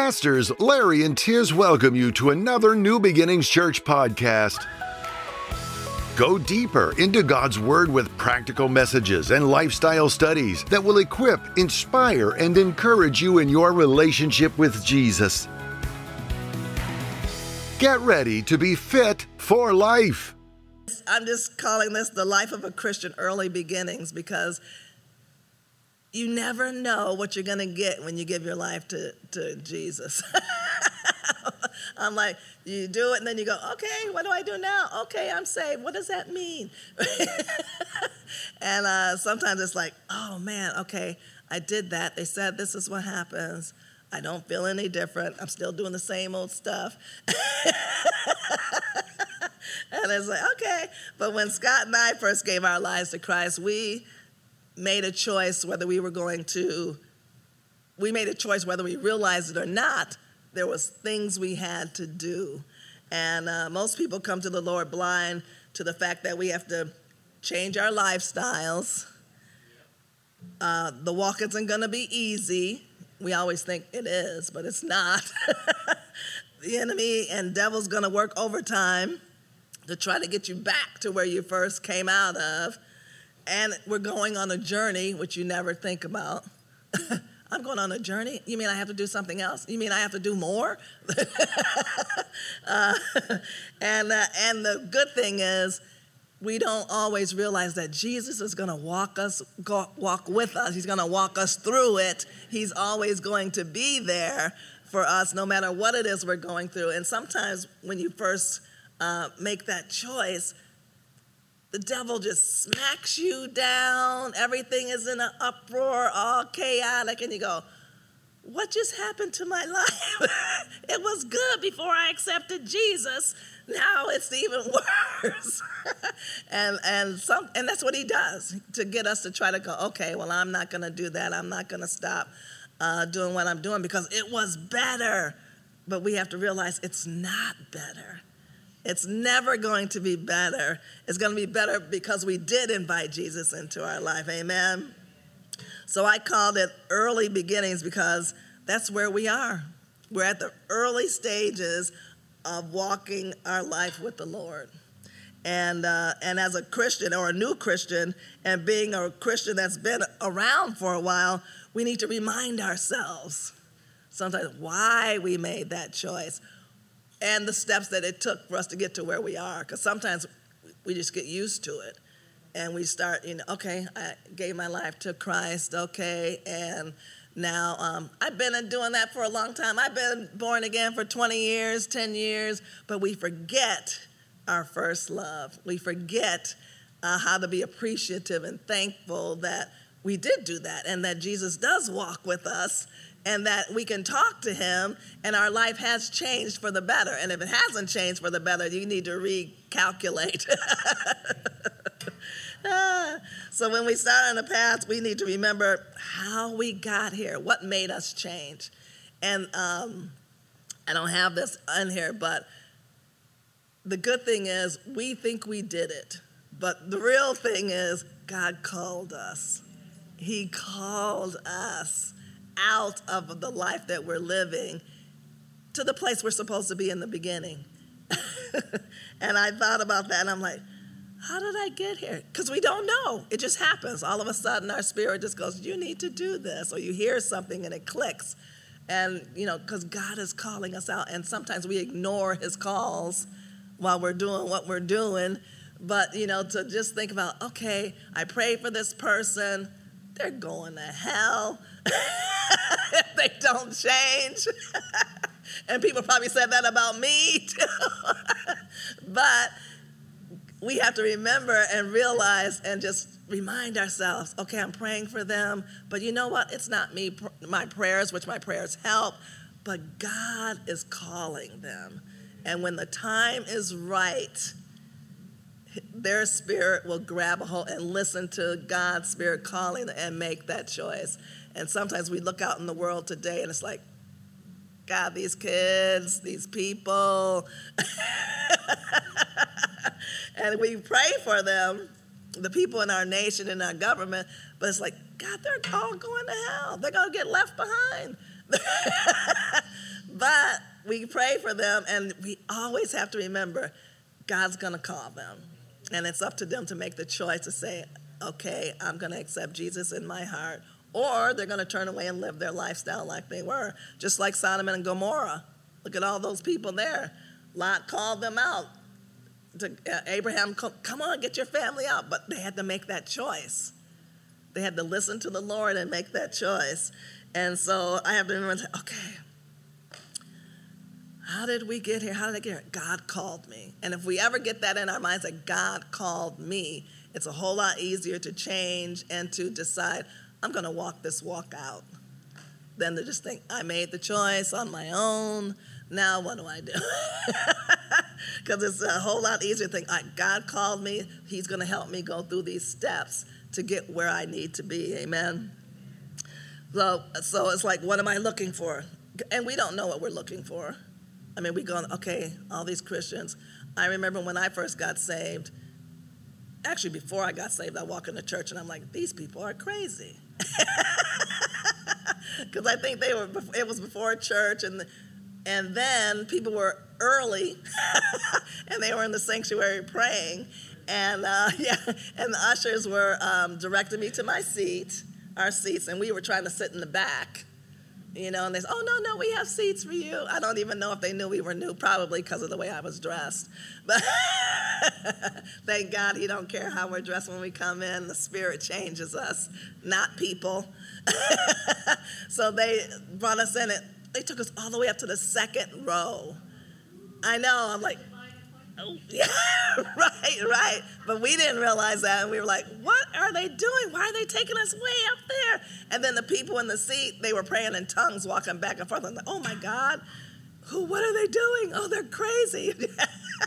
Pastors Larry and Tiz welcome you to another New Beginnings Church podcast. Go deeper into God's Word with practical messages and lifestyle studies that will equip, inspire, and encourage you in your relationship with Jesus. Get ready to be fit for life. I'm just calling this the life of a Christian early beginnings because you never know what you're going to get when you give your life to, to Jesus. I'm like, you do it and then you go, okay, what do I do now? Okay, I'm saved. What does that mean? and uh, sometimes it's like, oh man, okay, I did that. They said this is what happens. I don't feel any different. I'm still doing the same old stuff. and it's like, okay. But when Scott and I first gave our lives to Christ, we made a choice whether we were going to, we made a choice whether we realized it or not. There was things we had to do. And uh, most people come to the Lord blind to the fact that we have to change our lifestyles. Uh, the walk isn't going to be easy. We always think it is, but it's not. the enemy and devil's going to work overtime to try to get you back to where you first came out of and we're going on a journey, which you never think about. I'm going on a journey. You mean I have to do something else? You mean I have to do more? uh, and uh, and the good thing is, we don't always realize that Jesus is going to walk us, go, walk with us. He's going to walk us through it. He's always going to be there for us, no matter what it is we're going through. And sometimes when you first uh, make that choice, the devil just smacks you down. Everything is in an uproar, all chaotic, and you go, What just happened to my life? it was good before I accepted Jesus. Now it's even worse. and and some and that's what he does to get us to try to go, okay, well, I'm not gonna do that. I'm not gonna stop uh, doing what I'm doing because it was better. But we have to realize it's not better. It's never going to be better. It's going to be better because we did invite Jesus into our life. Amen. So I called it early beginnings because that's where we are. We're at the early stages of walking our life with the Lord. And, uh, and as a Christian or a new Christian, and being a Christian that's been around for a while, we need to remind ourselves sometimes why we made that choice, and the steps that it took for us to get to where we are. Because sometimes we just get used to it and we start, you know, okay, I gave my life to Christ, okay, and now um, I've been doing that for a long time. I've been born again for 20 years, 10 years, but we forget our first love. We forget uh, how to be appreciative and thankful that we did do that and that Jesus does walk with us and that we can talk to him and our life has changed for the better. And if it hasn't changed for the better, you need to recalculate. so when we start on the path, we need to remember how we got here, what made us change. And um, I don't have this in here, but the good thing is we think we did it. But the real thing is God called us. He called us out of the life that we're living to the place we're supposed to be in the beginning. and I thought about that and I'm like, how did I get here? Because we don't know. It just happens. All of a sudden, our spirit just goes, You need to do this. Or you hear something and it clicks. And, you know, because God is calling us out. And sometimes we ignore his calls while we're doing what we're doing. But, you know, to just think about, okay, I prayed for this person, they're going to hell. if they don't change. and people probably said that about me too. but we have to remember and realize and just remind ourselves okay, I'm praying for them, but you know what? It's not me, my prayers, which my prayers help, but God is calling them. And when the time is right, their spirit will grab a hold and listen to God's spirit calling and make that choice. And sometimes we look out in the world today and it's like, God, these kids, these people. and we pray for them, the people in our nation and our government, but it's like, God, they're all going to hell. They're going to get left behind. but we pray for them, and we always have to remember God's going to call them. And it's up to them to make the choice to say, okay, I'm going to accept Jesus in my heart. Or they're going to turn away and live their lifestyle like they were, just like Sodom and Gomorrah. Look at all those people there. Lot called them out. To, uh, Abraham, come on, get your family out. But they had to make that choice. They had to listen to the Lord and make that choice. And so I have to remember, okay, how did we get here? How did I get here? God called me. And if we ever get that in our minds that God called me, it's a whole lot easier to change and to decide, I'm going to walk this walk out than to just think, I made the choice on my own. Now what do I do? Because it's a whole lot easier to think, God called me. He's going to help me go through these steps to get where I need to be. Amen. So, so it's like, what am I looking for? And we don't know what we're looking for. I mean, we go, okay, all these Christians. I remember when I first got saved, actually, before I got saved, I walk in the church and I'm like, these people are crazy. Because I think they were, it was before church, and, and then people were early and they were in the sanctuary praying. And uh, yeah, and the ushers were um, directing me to my seat, our seats, and we were trying to sit in the back you know, and they say, oh, no, no, we have seats for you. I don't even know if they knew we were new, probably because of the way I was dressed. But thank God he don't care how we're dressed when we come in. The Spirit changes us, not people. so they brought us in. It, they took us all the way up to the second row. I know, I'm like, Yeah, right, right. But we didn't realize that. And we were like, what are they doing? Why are they taking us way up there? And then the people in the seat, they were praying in tongues, walking back and forth. I'm like, oh my God, who, what are they doing? Oh, they're crazy.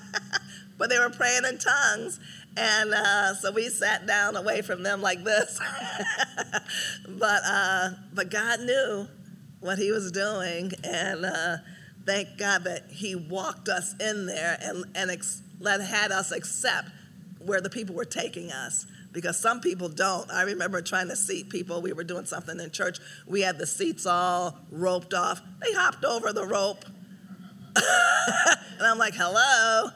but they were praying in tongues. And uh, so we sat down away from them like this. but, uh, but God knew what he was doing. And, uh, thank God that He walked us in there and, and ex- let, had us accept where the people were taking us because some people don't. I remember trying to seat people. We were doing something in church. We had the seats all roped off. They hopped over the rope. and I'm like, hello,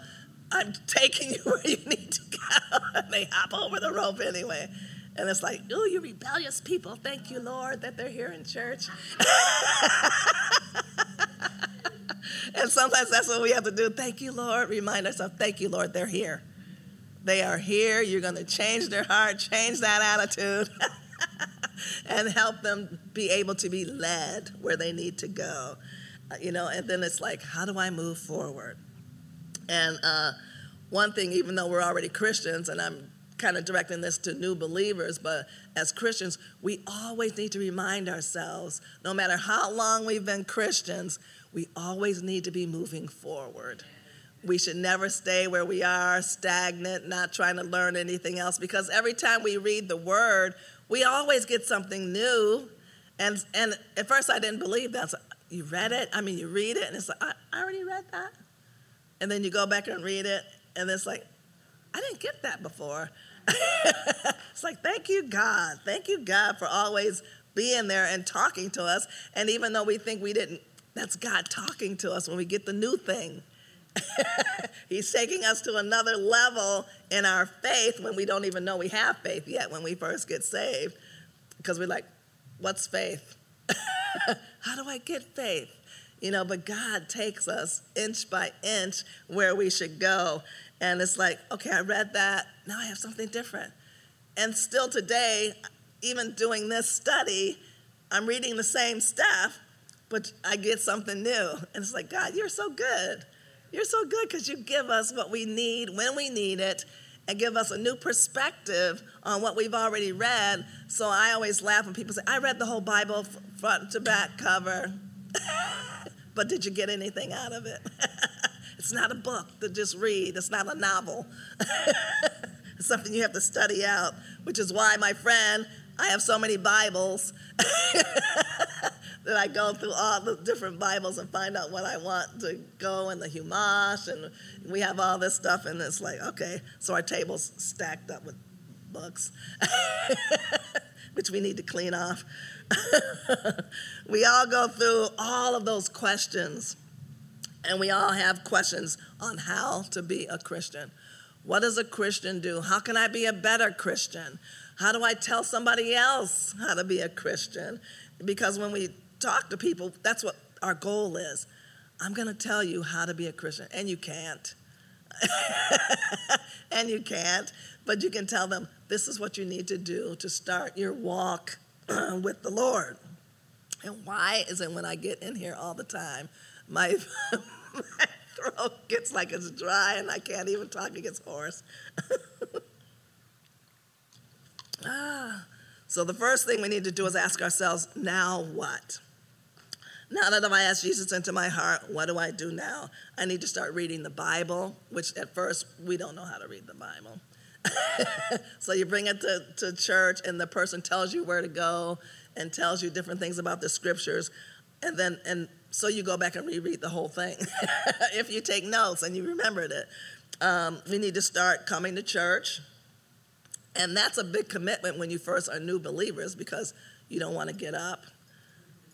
I'm taking you where you need to go. and they hop over the rope anyway. And it's like, oh, you rebellious people. Thank you, Lord, that they're here in church. and sometimes that's what we have to do. Thank you, Lord. Remind ourselves, thank you, Lord, they're here. They are here. You're going to change their heart, change that attitude, and help them be able to be led where they need to go. Uh, you know, and then it's like, how do I move forward? And uh, one thing, even though we're already Christians, and I'm kind of directing this to new believers, but as Christians, we always need to remind ourselves no matter how long we've been Christians, we always need to be moving forward. We should never stay where we are, stagnant, not trying to learn anything else, because every time we read the word, we always get something new. And, and at first, I didn't believe that. So you read it, I mean, you read it, and it's like, I, I already read that. And then you go back and read it, and it's like, I didn't get that before. it's like, thank you, God. Thank you, God, for always being there and talking to us. And even though we think we didn't that's God talking to us when we get the new thing. He's taking us to another level in our faith when we don't even know we have faith yet when we first get saved. Because we're like, what's faith? How do I get faith? You know, but God takes us inch by inch where we should go. And it's like, okay, I read that. Now I have something different. And still today, even doing this study, I'm reading the same stuff, but I get something new. And it's like, God, you're so good. You're so good because you give us what we need when we need it and give us a new perspective on what we've already read. So I always laugh when people say, I read the whole Bible front to back cover. but did you get anything out of it? it's not a book to just read, it's not a novel. it's something you have to study out, which is why, my friend, I have so many Bibles that I go through all the different Bibles and find out what I want to go in the Humash, and we have all this stuff, and it's like, okay, so our table's stacked up with books. which we need to clean off. we all go through all of those questions, and we all have questions on how to be a Christian. What does a Christian do? How can I be a better Christian? How do I tell somebody else how to be a Christian? Because when we talk to people, that's what our goal is. I'm going to tell you how to be a Christian, and you can't. and you can't, but you can tell them this is what you need to do to start your walk with the Lord. And why is it when I get in here all the time, my, my throat gets like it's dry and I can't even talk, it gets hoarse. ah. So the first thing we need to do is ask ourselves, now what? Now that I asked Jesus into my heart, what do I do now? I need to start reading the Bible, which at first we don't know how to read the Bible. so you bring it to, to church, and the person tells you where to go and tells you different things about the scriptures. And then, and so you go back and reread the whole thing if you take notes and you remembered it. Um, we need to start coming to church. And that's a big commitment when you first are new believers because you don't want to get up.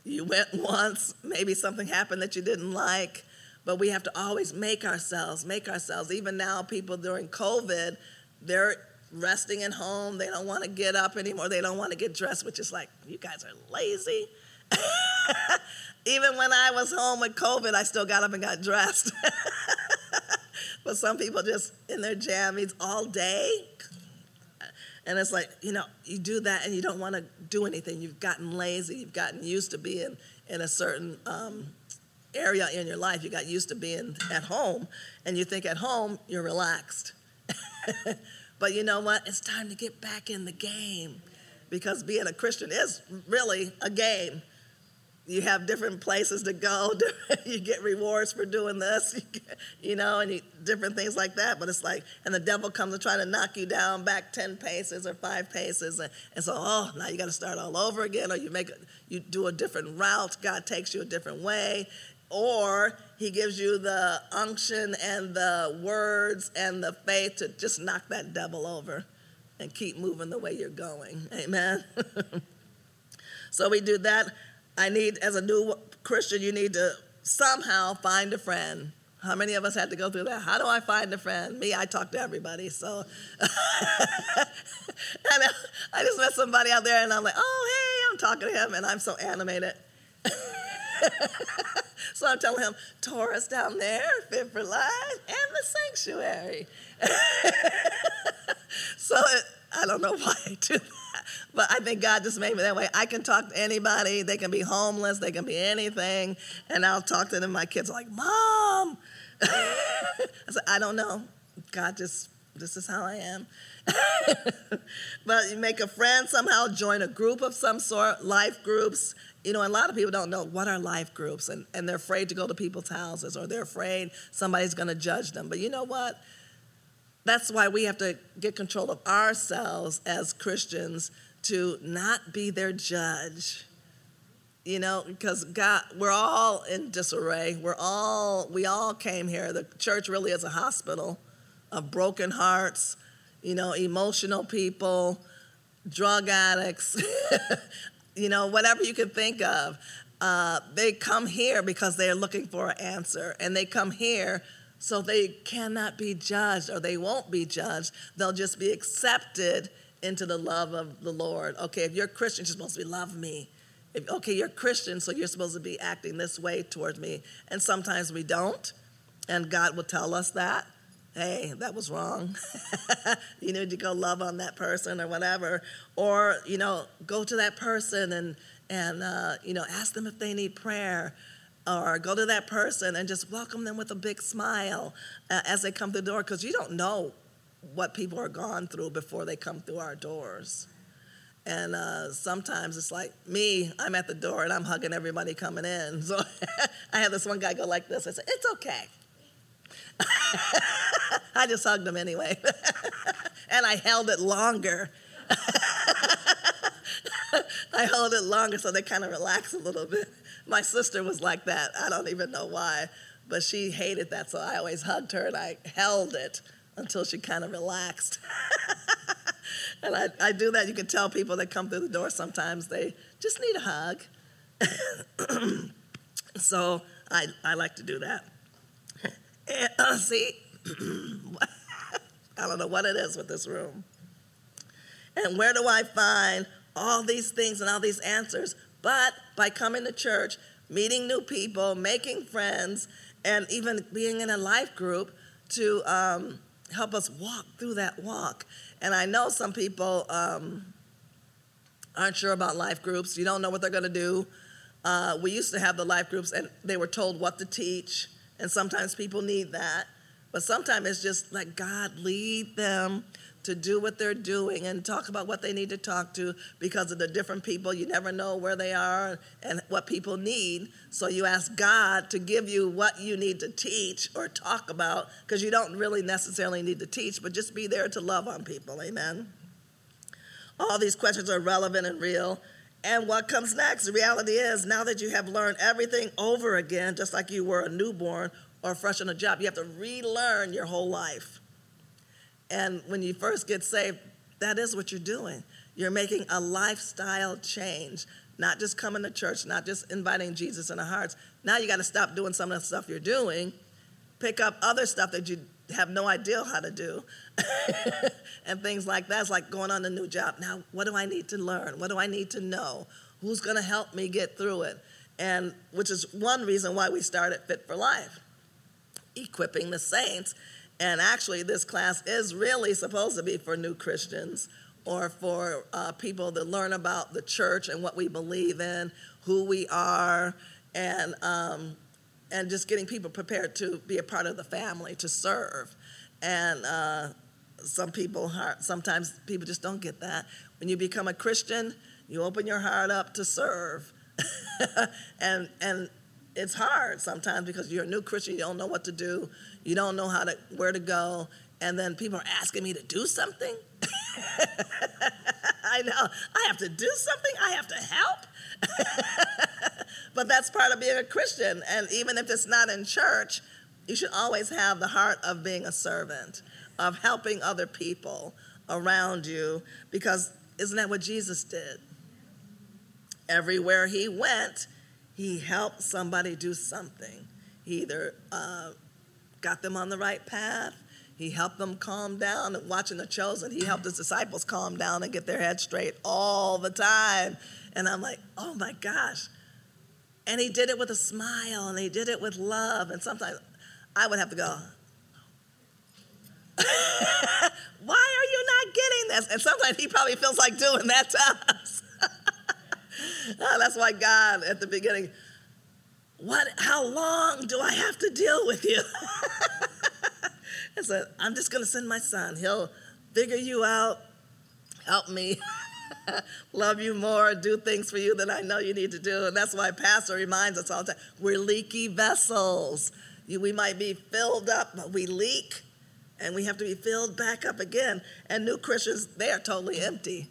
You went once, maybe something happened that you didn't like, but we have to always make ourselves, make ourselves. Even now, people during COVID, they're resting at home. They don't want to get up anymore. They don't want to get dressed, which is like, you guys are lazy. Even when I was home with COVID, I still got up and got dressed. but some people just in their jammies all day. And it's like, you know, you do that and you don't want to do anything. You've gotten lazy. You've gotten used to being in a certain um, area in your life. You got used to being at home. And you think at home, you're relaxed. but you know what? It's time to get back in the game because being a Christian is really a game. You have different places to go. you get rewards for doing this, you, get, you know, and you, different things like that. But it's like, and the devil comes to try to knock you down back 10 paces or five paces. And, and so, oh, now you got to start all over again, or you make you do a different route. God takes you a different way or he gives you the unction and the words and the faith to just knock that devil over and keep moving the way you're going. Amen. so we do that. I need, as a new Christian, you need to somehow find a friend. How many of us had to go through that? How do I find a friend? Me, I talk to everybody. So, and I just met somebody out there, and I'm like, oh, hey, I'm talking to him, and I'm so animated. so I'm telling him, Taurus down there, fit for life, and the sanctuary. so it, I don't know why I do that, but I think God just made me that way. I can talk to anybody. They can be homeless. They can be anything, and I'll talk to them. My kids are like, "Mom," I said, "I don't know. God just this is how I am." but you make a friend somehow, join a group of some sort, life groups you know, a lot of people don't know what are life groups and, and they're afraid to go to people's houses or they're afraid somebody's going to judge them. But you know what? That's why we have to get control of ourselves as Christians to not be their judge. You know, because God, we're all in disarray. We're all, we all came here. The church really is a hospital of broken hearts, you know, emotional people, drug addicts, you know, whatever you can think of. Uh, they come here because they're looking for an answer, and they come here so they cannot be judged or they won't be judged. They'll just be accepted into the love of the Lord. Okay, if you're a Christian, you're supposed to be love me. If, okay, you're Christian, so you're supposed to be acting this way towards me. And sometimes we don't, and God will tell us that hey, that was wrong. you need to go love on that person or whatever. Or, you know, go to that person and, and uh, you know, ask them if they need prayer. Or go to that person and just welcome them with a big smile uh, as they come through the door because you don't know what people are gone through before they come through our doors. And uh, sometimes it's like me, I'm at the door and I'm hugging everybody coming in. So I had this one guy go like this. I said, It's okay. I just hugged him anyway. and I held it longer. I held it longer so they kind of relax a little bit. My sister was like that. I don't even know why, but she hated that, so I always hugged her and I held it until she kind of relaxed. and I, I do that. You can tell people that come through the door sometimes they just need a hug. so I, I like to do that. And, uh, see, I don't know what it is with this room. And where do I find all these things and all these answers? But by coming to church, meeting new people, making friends, and even being in a life group to um, help us walk through that walk. And I know some people um, aren't sure about life groups. You don't know what they're going to do. Uh, we used to have the life groups, and they were told what to teach, and sometimes people need that. But sometimes it's just like God lead them to do what they're doing and talk about what they need to talk to because of the different people. You never know where they are and what people need. So you ask God to give you what you need to teach or talk about because you don't really necessarily need to teach, but just be there to love on people. Amen. All these questions are relevant and real. And what comes next? The reality is now that you have learned everything over again, just like you were a newborn or fresh on a job, you have to relearn your whole life. And when you first get saved, that is what you're doing. You're making a lifestyle change, not just coming to church, not just inviting Jesus in our hearts. Now you got to stop doing some of the stuff you're doing, pick up other stuff that you have no idea how to do, and things like that. It's like going on a new job. Now, what do I need to learn? What do I need to know? Who's going to help me get through it? And which is one reason why we started Fit for Life, equipping the saints and actually, this class is really supposed to be for new Christians or for uh, people that learn about the church and what we believe in, who we are, and um, and just getting people prepared to be a part of the family to serve. And uh, some people, sometimes people just don't get that. When you become a Christian, you open your heart up to serve, and and it's hard sometimes because you're a new Christian, you don't know what to do, you don't know how to where to go, and then people are asking me to do something. I know I have to do something. I have to help. but that's part of being a Christian, and even if it's not in church, you should always have the heart of being a servant, of helping other people around you, because isn't that what Jesus did? Everywhere he went, he helped somebody do something. He either uh, got them on the right path, he helped them calm down. Watching the chosen, he helped his disciples calm down and get their head straight all the time. And I'm like, oh my gosh. And he did it with a smile and he did it with love. And sometimes I would have to go, why are you not getting this? And sometimes he probably feels like doing that to us. oh, that's why God at the beginning, what, how long do I have to deal with you? I said, I'm just going to send my son. He'll figure you out, help me, love you more, do things for you that I know you need to do. And that's why Pastor reminds us all the time we're leaky vessels. We might be filled up, but we leak and we have to be filled back up again. And new Christians, they are totally empty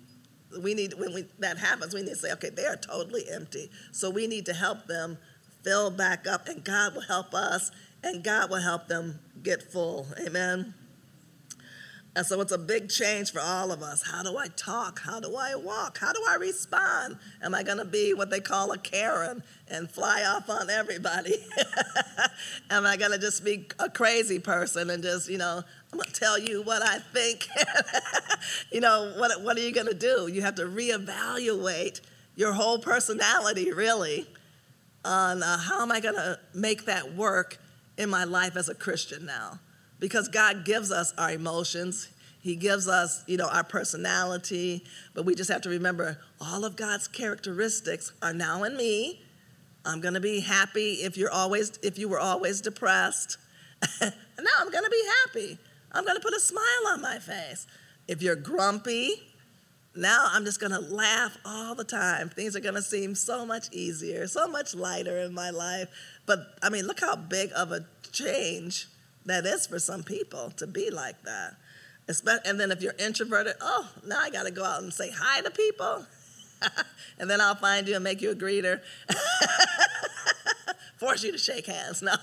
we need when we, that happens we need to say okay they are totally empty so we need to help them fill back up and god will help us and god will help them get full. Amen? And so it's a big change for all of us. How do i talk? How do i walk? How do i respond? Am i going to be what they call a karen and fly off on everybody? Am i going to just be a crazy person and just you know I'm gonna tell you what I think. you know, what, what are you gonna do? You have to reevaluate your whole personality, really, on uh, how am I gonna make that work in my life as a Christian now? Because God gives us our emotions, He gives us, you know, our personality, but we just have to remember all of God's characteristics are now in me. I'm gonna be happy if you're always if you were always depressed. now I'm gonna be happy I'm going to put a smile on my face. If you're grumpy, now I'm just going to laugh all the time. Things are going to seem so much easier, so much lighter in my life. But I mean, look how big of a change that is for some people to be like that. And then if you're introverted, oh, now I got to go out and say hi to people. and then I'll find you and make you a greeter. Force you to shake hands. No.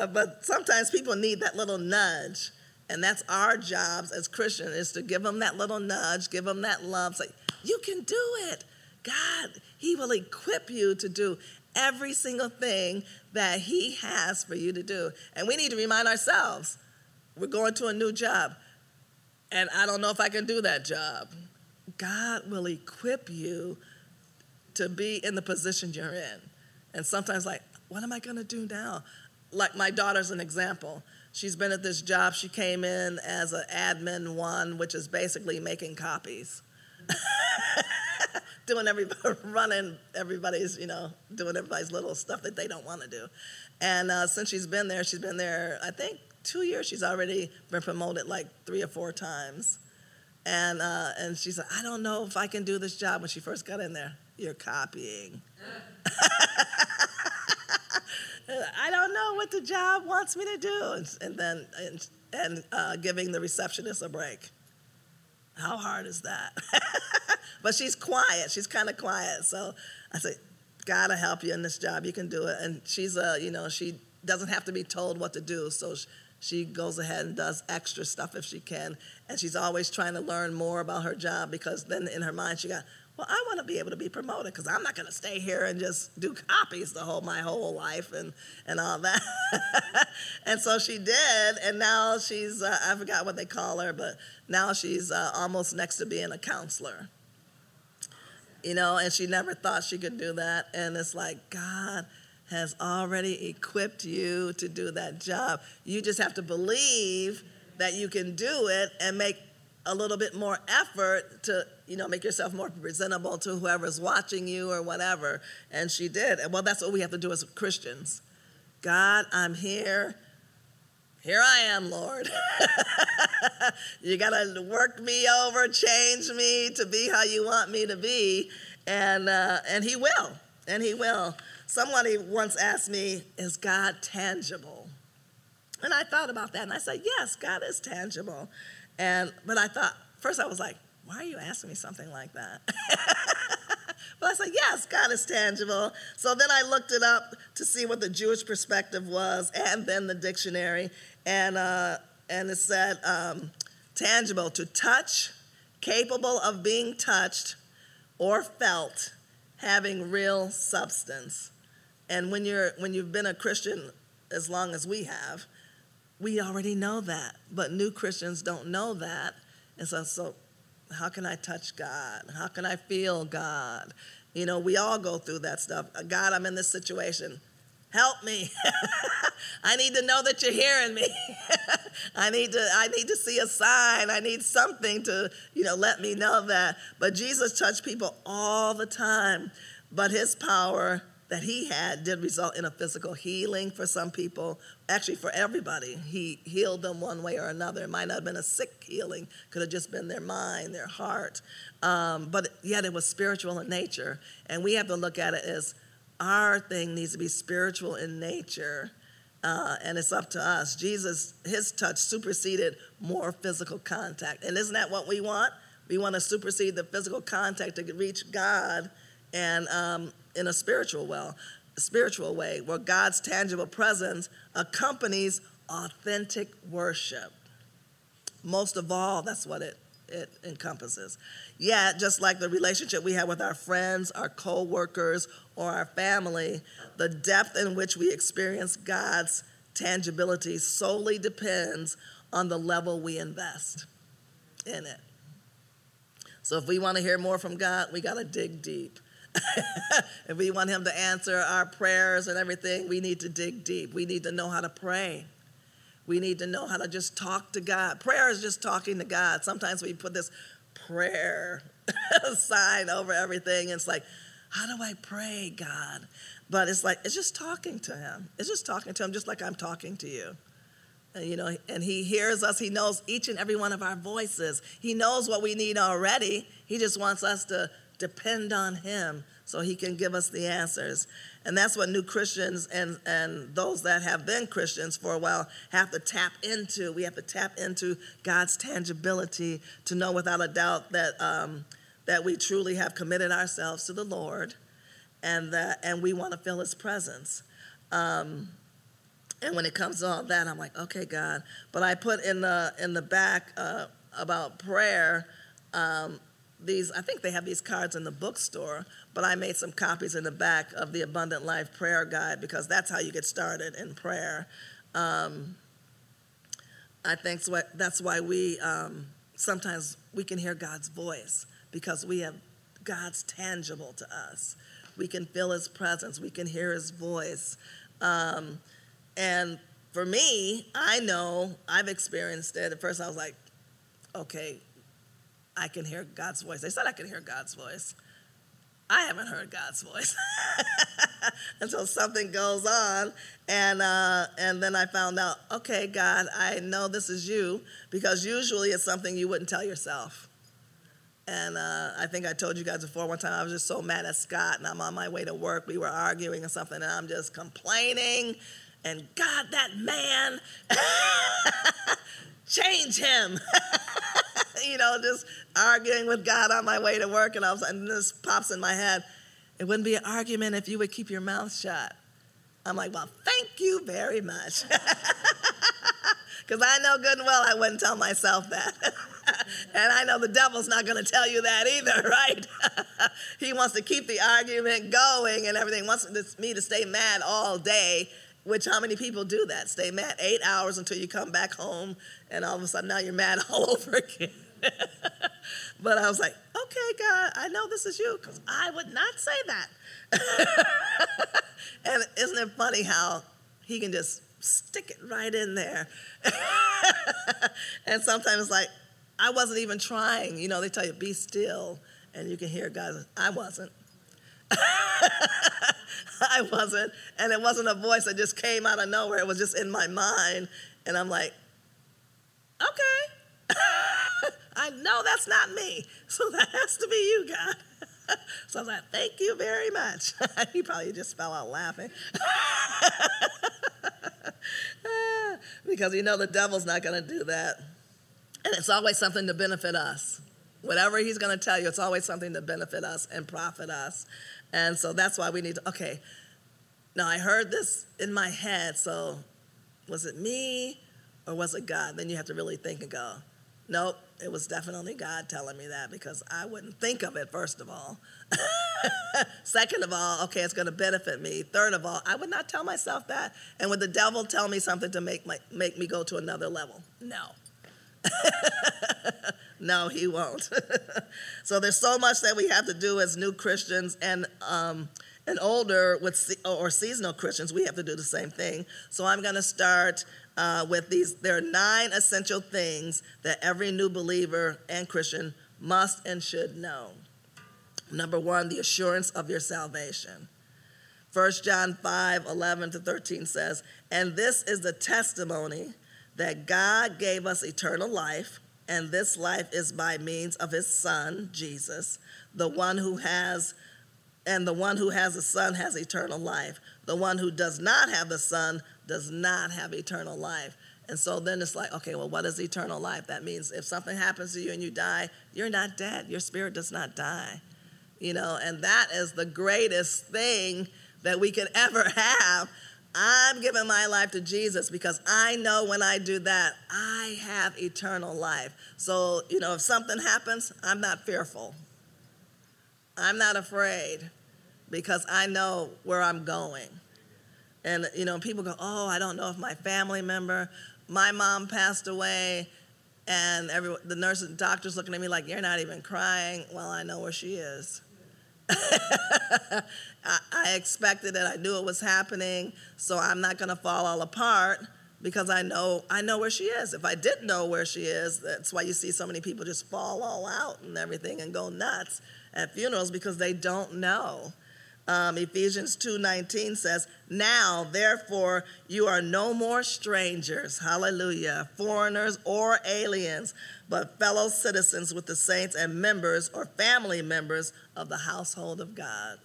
Uh, but sometimes people need that little nudge. And that's our jobs as Christians is to give them that little nudge, give them that love, say, you can do it. God, He will equip you to do every single thing that He has for you to do. And we need to remind ourselves we're going to a new job, and I don't know if I can do that job. God will equip you to be in the position you're in. And sometimes, like, what am I going to do now? Like, my daughter's an example. She's been at this job. She came in as an admin one, which is basically making copies. doing everybody, running everybody's, you know, doing everybody's little stuff that they don't want to do. And uh, since she's been there, she's been there, I think, two years. She's already been promoted like three or four times. And, uh, and she said, I don't know if I can do this job when she first got in there. You're copying. I don't know what the job wants me to do. And, then, and, and uh, giving the receptionist a break. How hard is that? but she's quiet. She's kind of quiet. So I said, God will help you in this job. You can do it. And she's a, you know, she doesn't have to be told what to do. So she goes ahead and does extra stuff if she can. And she's always trying to learn more about her job because then in her mind she got, well, I want to be able to be promoted because I'm not going to stay here and just do copies the whole my whole life and and all that. and so she did, and now she's uh, I forgot what they call her, but now she's uh, almost next to being a counselor. You know, and she never thought she could do that, and it's like God has already equipped you to do that job. You just have to believe that you can do it and make a little bit more effort to you know make yourself more presentable to whoever's watching you or whatever. And she did. And well that's what we have to do as christians. God i'm here. Here i am lord. You got to work me over change me to be how you want me to be. And uh, and he will. And he will. Somebody once asked me is god tangible? And i thought about that and i said yes god is tangible and but I thought first I was like, why are you asking me something like that? but I said, yes, God is tangible. So then I looked it up to see what the Jewish perspective was, and then the dictionary, and uh, and it said um, tangible to touch, capable of being touched or felt, having real substance. And when you're when you've been a Christian as long as we have, we already know that, but new Christians don't know that. And so, so how can I touch God? How can I feel God? You know, we all go through that stuff. Uh, God, I'm in this situation. Help me. I need to know that you're hearing me. I need to I need to see a sign. I need something to, you know, let me know that. But Jesus touched people all the time. But his power that he had did result in a physical healing for some people, actually for everybody. He healed them one way or another. It might not have been a sick healing, could have just been their mind, their heart. Um, but yet it was spiritual in nature. And we have to look at it as our thing needs to be spiritual in nature. Uh, and it's up to us. Jesus, his touch superseded more physical contact. And isn't that what we want? We want to supersede the physical contact to reach God and um, in a spiritual well, spiritual way, where God's tangible presence accompanies authentic worship. Most of all, that's what it, it encompasses. Yet, just like the relationship we have with our friends, our co workers, or our family, the depth in which we experience God's tangibility solely depends on the level we invest in it. So, if we want to hear more from God, we got to dig deep. if we want Him to answer our prayers and everything, we need to dig deep. We need to know how to pray. We need to know how to just talk to God. Prayer is just talking to God. Sometimes we put this prayer sign over everything. it's like, how do I pray, God? But it's like, it's just talking to Him. It's just talking to Him, just like I'm talking to you. And, you know, and He hears us. He knows each and every one of our voices. He knows what we need already. He just wants us to depend on Him so He can give us the answers. And that's what new Christians and, and those that have been Christians for a while have to tap into. We have to tap into God's tangibility to know without a doubt that, um, that we truly have committed ourselves to the Lord and, that, and we want to feel His presence. Um, and when it comes to all that, I'm like, okay, God. But I put in the in the back uh, about prayer. Um, these I think they have these cards in the bookstore, but I made some copies in the back of the Abundant Life Prayer Guide because that's how you get started in prayer. Um, I think that's why we um, sometimes we can hear God's voice because we have God's tangible to us. We can feel His presence. We can hear His voice. Um, and for me, I know I've experienced it. At first, I was like, okay, I can hear God's voice. They said I could hear God's voice. I haven't heard God's voice until something goes on, and uh, and then I found out, okay, God, I know this is you because usually it's something you wouldn't tell yourself. And uh, I think I told you guys before one time I was just so mad at Scott, and I'm on my way to work. We were arguing or something, and I'm just complaining. And God, that man, change him. you know, just arguing with God on my way to work, and I was, and this pops in my head. It wouldn't be an argument if you would keep your mouth shut. I'm like, well, thank you very much. Because I know good and well I wouldn't tell myself that. and I know the devil's not going to tell you that either, right? he wants to keep the argument going and everything, wants me to stay mad all day which how many people do that? Stay mad eight hours until you come back home, and all of a sudden now you're mad all over again. but I was like, okay, God, I know this is you because I would not say that. and isn't it funny how he can just stick it right in there? and sometimes like, I wasn't even trying. You know, they tell you, be still, and you can hear God. I wasn't. I wasn't. And it wasn't a voice that just came out of nowhere. It was just in my mind. And I'm like, okay. I know that's not me. So that has to be you, God. so I was like, thank you very much. he probably just fell out laughing. because you know the devil's not going to do that. And it's always something to benefit us. Whatever he's going to tell you, it's always something to benefit us and profit us. And so that's why we need to, okay, now I heard this in my head, so was it me or was it God? Then you have to really think and go, nope, it was definitely God telling me that because I wouldn't think of it, first of all. Second of all, okay, it's going to benefit me. Third of all, I would not tell myself that. And would the devil tell me something to make, my, make me go to another level? No. no, he won't. so there's so much that we have to do as new Christians and um, and older with or seasonal Christians. We have to do the same thing. So I'm going to start uh, with these. There are nine essential things that every new believer and Christian must and should know. Number one, the assurance of your salvation. 1 John 5 11 to 13 says, And this is the testimony that God gave us eternal life, and this life is by means of his Son, Jesus, the one who has, and the one who has the Son has eternal life. The one who does not have the Son does not have eternal life. And so then it's like, okay, well, what is eternal life? That means if something happens to you and you die, you're not dead. Your spirit does not die. You know, and that is the greatest thing that we could ever have I'm giving my life to Jesus because I know when I do that, I have eternal life. So, you know, if something happens, I'm not fearful. I'm not afraid because I know where I'm going. And, you know, people go, oh, I don't know if my family member, my mom passed away, and every, the nurses and doctors looking at me like, you're not even crying. Well, I know where she is. I, I expected it. I knew it was happening, so I'm not going to fall all apart because I know I know where she is. If I didn't know where she is, that's why you see so many people just fall all out and everything and go nuts at funerals because they don't know. Um, Ephesians 2:19 says, "Now, therefore, you are no more strangers, hallelujah, foreigners or aliens, but fellow citizens with the saints and members or family members of the household of God."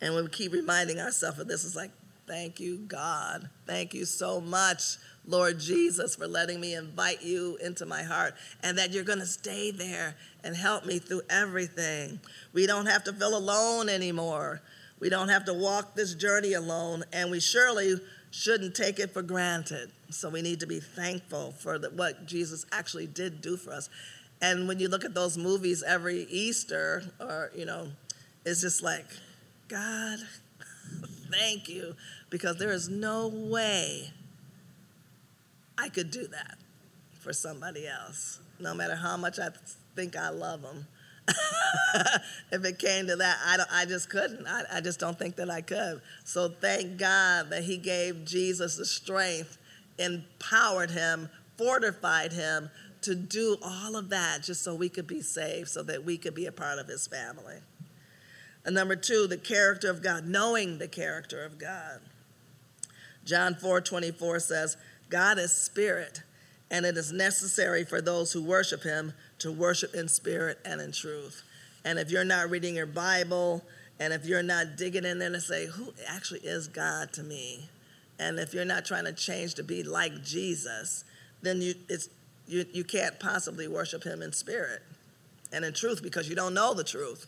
And we keep reminding ourselves of this, it's like, thank you, God. Thank you so much, Lord Jesus, for letting me invite you into my heart and that you're going to stay there and help me through everything. We don't have to feel alone anymore. We don't have to walk this journey alone, and we surely shouldn't take it for granted. So we need to be thankful for the, what Jesus actually did do for us. And when you look at those movies every Easter, or, you know, it's just like, God, thank you, because there is no way I could do that for somebody else, no matter how much I think I love them. if it came to that, I, I just couldn't. I, I just don't think that I could. So thank God that He gave Jesus the strength, empowered Him, fortified Him to do all of that just so we could be saved, so that we could be a part of His family. And number two, the character of God, knowing the character of God. John 4 24 says, God is spirit, and it is necessary for those who worship him to worship in spirit and in truth. And if you're not reading your Bible, and if you're not digging in there to say, who actually is God to me? And if you're not trying to change to be like Jesus, then you, it's, you, you can't possibly worship him in spirit and in truth because you don't know the truth.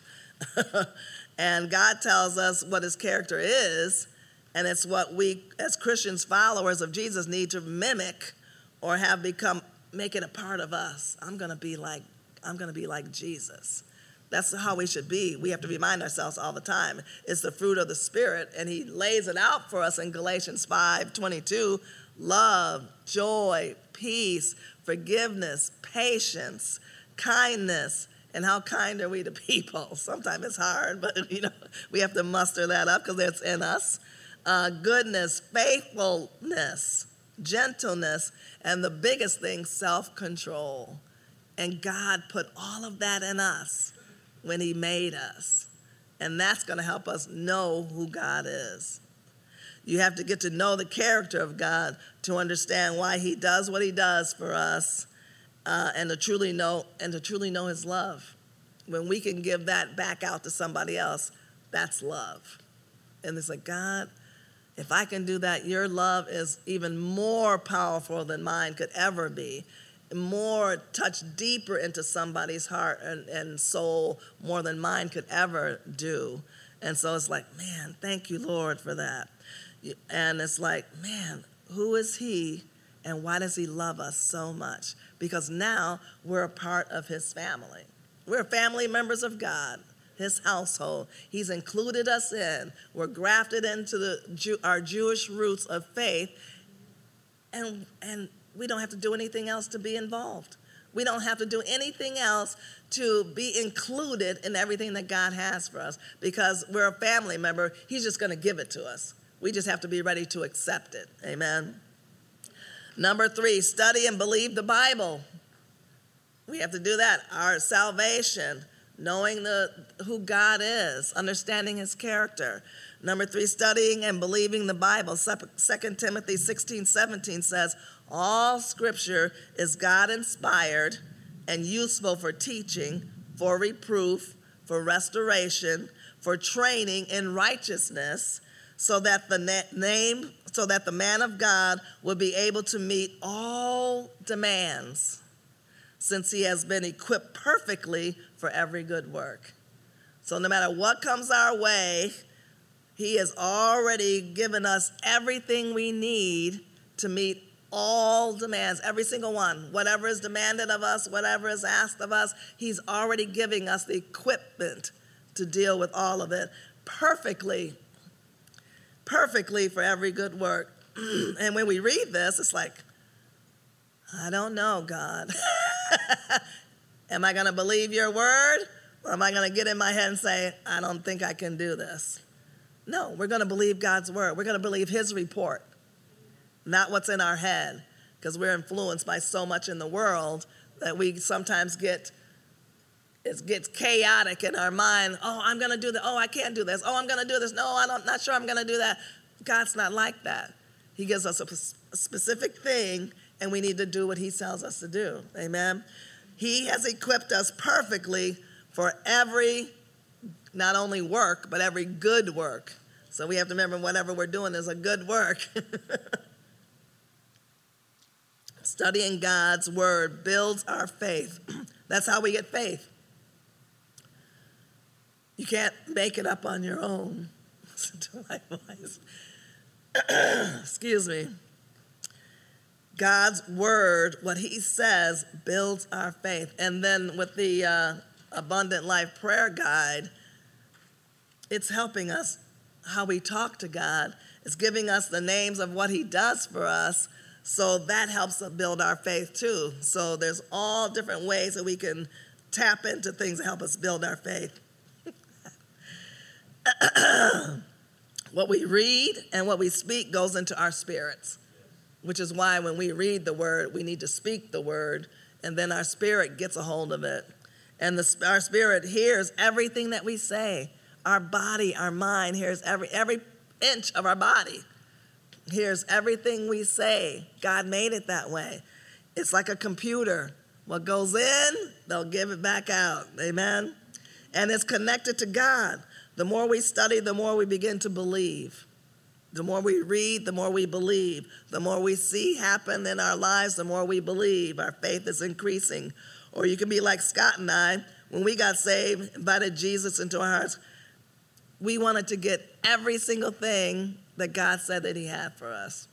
and God tells us what his character is, and it's what we, as Christians, followers of Jesus, need to mimic or have become, make it a part of us. I'm going to be like, I'm going to be like Jesus. That's how we should be. We have to remind ourselves all the time. It's the fruit of the Spirit, and He lays it out for us in Galatians 5 22 love, joy, peace, forgiveness, patience, kindness. And how kind are we to people? Sometimes it's hard, but you know we have to muster that up because it's in us uh, goodness, faithfulness, gentleness, and the biggest thing, self control. And God put all of that in us when He made us. And that's going to help us know who God is. You have to get to know the character of God to understand why He does what He does for us, uh, and to truly know and to truly know His love. When we can give that back out to somebody else, that's love. And it's like God, if I can do that, your love is even more powerful than mine could ever be. More touch deeper into somebody's heart and, and soul more than mine could ever do. And so it's like, man, thank you, Lord, for that. And it's like, man, who is He and why does He love us so much? Because now we're a part of His family. We're family members of God his household. He's included us in. We're grafted into the, our Jewish roots of faith, and, and we don't have to do anything else to be involved. We don't have to do anything else to be included in everything that God has for us because we're a family member. He's just going to give it to us. We just have to be ready to accept it. Amen. Number three, study and believe the Bible. We have to do that. Our salvation knowing the, who God is, understanding his character. Number three, studying and believing the Bible. 2 Timothy 16 17 says, All scripture is God inspired and useful for teaching, for reproof, for restoration, for training in righteousness, so that the na- name, so that the man of God will be able to meet all demands since he has been equipped perfectly for every good work. So, no matter what comes our way, he has already given us everything we need to meet all demands, every single one. Whatever is demanded of us, whatever is asked of us, he's already giving us the equipment to deal with all of it perfectly, perfectly for every good work. and when we read this, it's like, I don't know, God. am I going to believe your word? Or am I going to get in my head and say, I don't think I can do this? No, we're going to believe God's word. We're going to believe his report, not what's in our head, because we're influenced by so much in the world that we sometimes get it gets chaotic in our mind. Oh, I'm going to do that. Oh, I can't do this. Oh, I'm going to do this. No, I'm not sure I'm going to do that. God's not like that. He gives us a specific thing and we need to do what He tells us to do. Amen. He has equipped us perfectly for every, not only work, but every good work. So we have to remember whatever we're doing is a good work. Studying God's word builds our faith. That's how we get faith. You can't make it up on your own. Excuse me, God's word, what he says, builds our faith. And then with the uh, Abundant Life Prayer Guide, it's helping us how we talk to God. It's giving us the names of what he does for us. So that helps us build our faith too. So there's all different ways that we can tap into things that help us build our faith. what we read and what we speak goes into our spirits which is why when we read the word, we need to speak the word, and then our spirit gets a hold of it. And the, our spirit hears everything that we say. Our body, our mind hears every, every inch of our body, hears everything we say. God made it that way. It's like a computer. What goes in, they'll give it back out. Amen? And it's connected to God. The more we study, the more we begin to believe. The more we read, the more we believe. The more we see happen in our lives, the more we believe. Our faith is increasing. Or you can be like Scott and I. When we got saved, invited Jesus into our hearts, we wanted to get every single thing that God said that He had for us.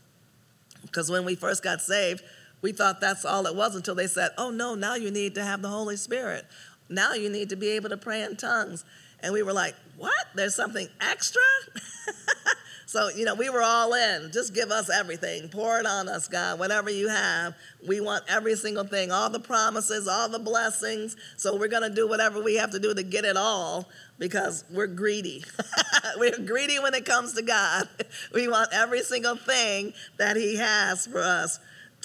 Because when we first got saved, we thought that's all it was until they said, oh no, now you need to have the Holy Spirit. Now you need to be able to pray in tongues. And we were like, what? There's something extra? So, you know, we were all in. Just give us everything. Pour it on us, God. Whatever you have, we want every single thing, all the promises, all the blessings. So, we're going to do whatever we have to do to get it all because we're greedy. we're greedy when it comes to God. We want every single thing that He has for us.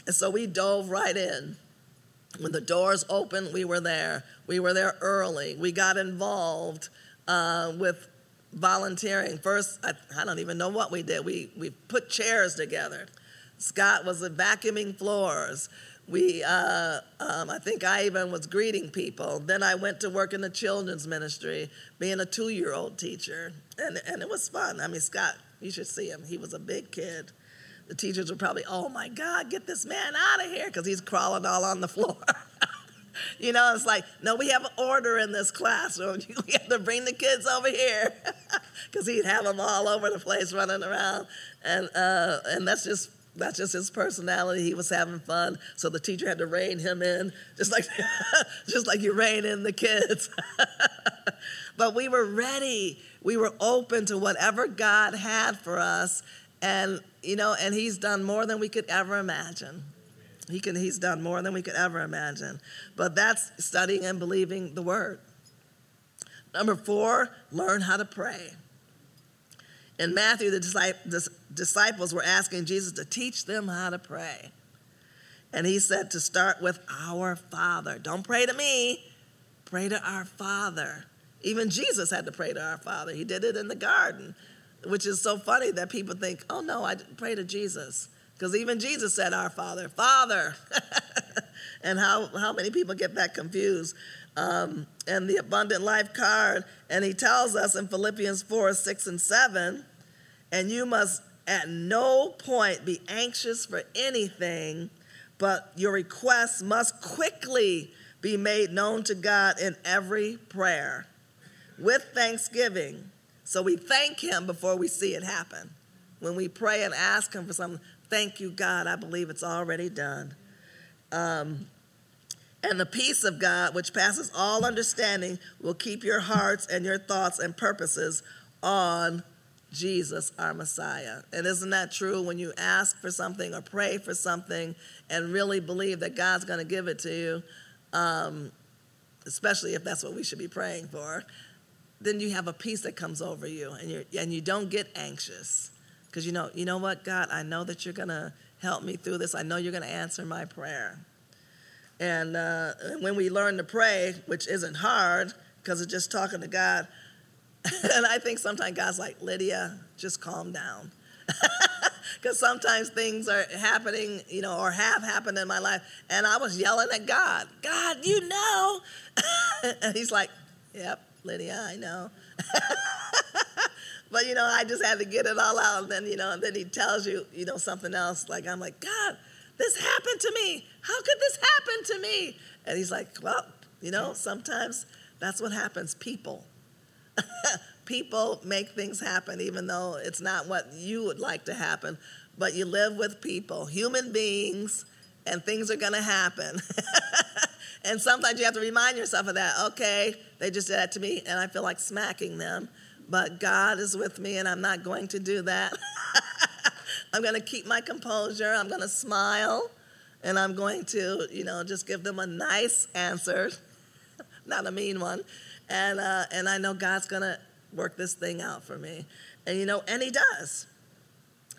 And so, we dove right in. When the doors opened, we were there. We were there early. We got involved uh, with volunteering. First, I, I, don't even know what we did. We, we put chairs together. Scott was vacuuming floors. We, uh, um, I think I even was greeting people. Then I went to work in the children's ministry, being a two year old teacher. And, and it was fun. I mean, Scott, you should see him. He was a big kid. The teachers were probably, oh my God, get this man out of here, because he's crawling all on the floor. you know, it's like, no, we have an order in this classroom. We have to bring the kids over here because he'd have them all over the place running around, and uh, and that's just that's just his personality. He was having fun, so the teacher had to rein him in, just like just like you rein in the kids. but we were ready. We were open to whatever God had for us, and you know, and He's done more than we could ever imagine. He can, he's done more than we could ever imagine. But that's studying and believing the word. Number four, learn how to pray. In Matthew, the disciples were asking Jesus to teach them how to pray. And he said to start with our Father. Don't pray to me, pray to our Father. Even Jesus had to pray to our Father. He did it in the garden, which is so funny that people think, oh no, I pray to Jesus. Because even Jesus said, Our Father, Father. and how, how many people get that confused? Um, and the abundant life card, and he tells us in Philippians 4 6 and 7, and you must at no point be anxious for anything, but your requests must quickly be made known to God in every prayer with thanksgiving. So we thank Him before we see it happen. When we pray and ask Him for something, Thank you, God. I believe it's already done. Um, and the peace of God, which passes all understanding, will keep your hearts and your thoughts and purposes on Jesus, our Messiah. And isn't that true when you ask for something or pray for something and really believe that God's going to give it to you, um, especially if that's what we should be praying for? Then you have a peace that comes over you, and you and you don't get anxious. Because you know, you know what, God, I know that you're gonna help me through this. I know you're gonna answer my prayer. And uh, when we learn to pray, which isn't hard, because it's just talking to God, and I think sometimes God's like, Lydia, just calm down. Because sometimes things are happening, you know, or have happened in my life, and I was yelling at God, God, you know. and He's like, Yep, Lydia, I know. But you know, I just had to get it all out. And then, you know, and then he tells you, you know, something else. Like I'm like, God, this happened to me. How could this happen to me? And he's like, Well, you know, sometimes that's what happens. People. people make things happen, even though it's not what you would like to happen. But you live with people, human beings, and things are going to happen. and sometimes you have to remind yourself of that. Okay, they just did that to me, and I feel like smacking them. But God is with me, and I'm not going to do that. I'm going to keep my composure. I'm going to smile, and I'm going to, you know, just give them a nice answer, not a mean one. And, uh, and I know God's going to work this thing out for me. And, you know, and He does.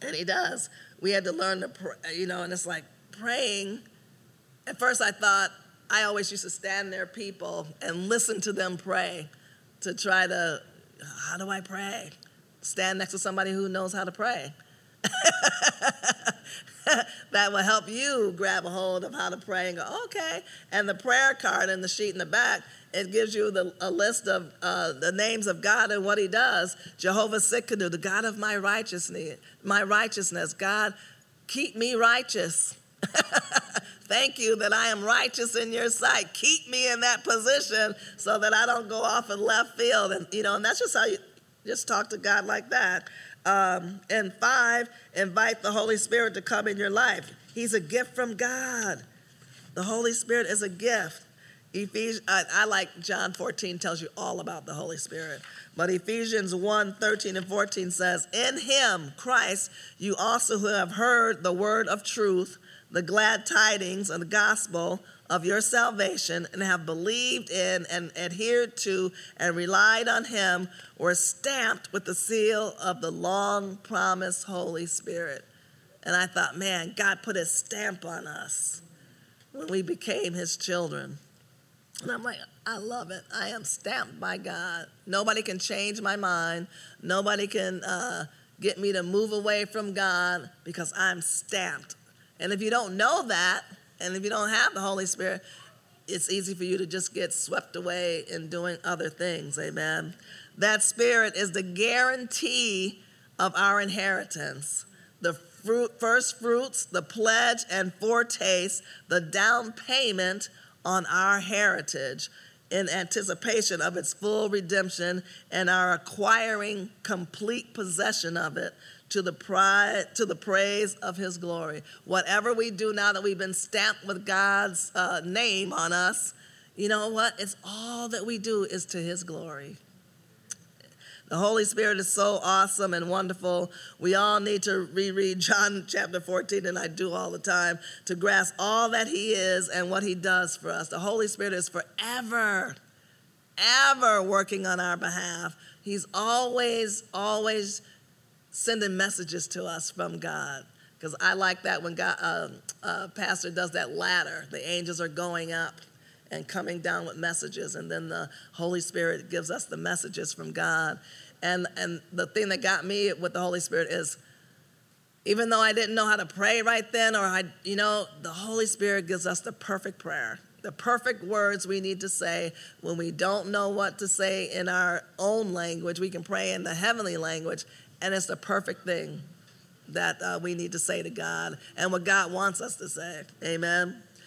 And He does. We had to learn to, pray, you know, and it's like praying. At first, I thought, I always used to stand near people and listen to them pray to try to, how do I pray? Stand next to somebody who knows how to pray. that will help you grab a hold of how to pray and go, okay. And the prayer card and the sheet in the back, it gives you the, a list of uh, the names of God and what He does. Jehovah Tsidkenu, the God of my righteousness, my righteousness. God, keep me righteous. Thank you that I am righteous in your sight. Keep me in that position so that I don't go off in left field. And you know, and that's just how you just talk to God like that. Um, and five, invite the Holy Spirit to come in your life. He's a gift from God. The Holy Spirit is a gift. Ephesians, I, I, like John 14 tells you all about the Holy Spirit. But Ephesians 1 13 and 14 says, In him, Christ, you also who have heard the word of truth, the glad tidings of the gospel of your salvation and have believed in and adhered to and relied on him were stamped with the seal of the long promised Holy Spirit. And I thought, man, God put his stamp on us when we became his children. And I'm like, I love it. I am stamped by God. Nobody can change my mind. Nobody can uh, get me to move away from God because I'm stamped. And if you don't know that, and if you don't have the Holy Spirit, it's easy for you to just get swept away in doing other things. Amen. That spirit is the guarantee of our inheritance. The fruit, first fruits, the pledge and foretaste, the down payment on our heritage in anticipation of its full redemption and our acquiring complete possession of it to the pride, to the praise of his glory. Whatever we do now that we've been stamped with God's uh, name on us, you know what? It's all that we do is to his glory. The Holy Spirit is so awesome and wonderful. We all need to reread John chapter 14, and I do all the time, to grasp all that He is and what He does for us. The Holy Spirit is forever, ever working on our behalf. He's always, always sending messages to us from God. Because I like that when God, uh, uh, Pastor does that ladder, the angels are going up and coming down with messages, and then the Holy Spirit gives us the messages from God. And, and the thing that got me with the Holy Spirit is even though I didn't know how to pray right then, or I, you know, the Holy Spirit gives us the perfect prayer, the perfect words we need to say when we don't know what to say in our own language. We can pray in the heavenly language, and it's the perfect thing that uh, we need to say to God and what God wants us to say. Amen.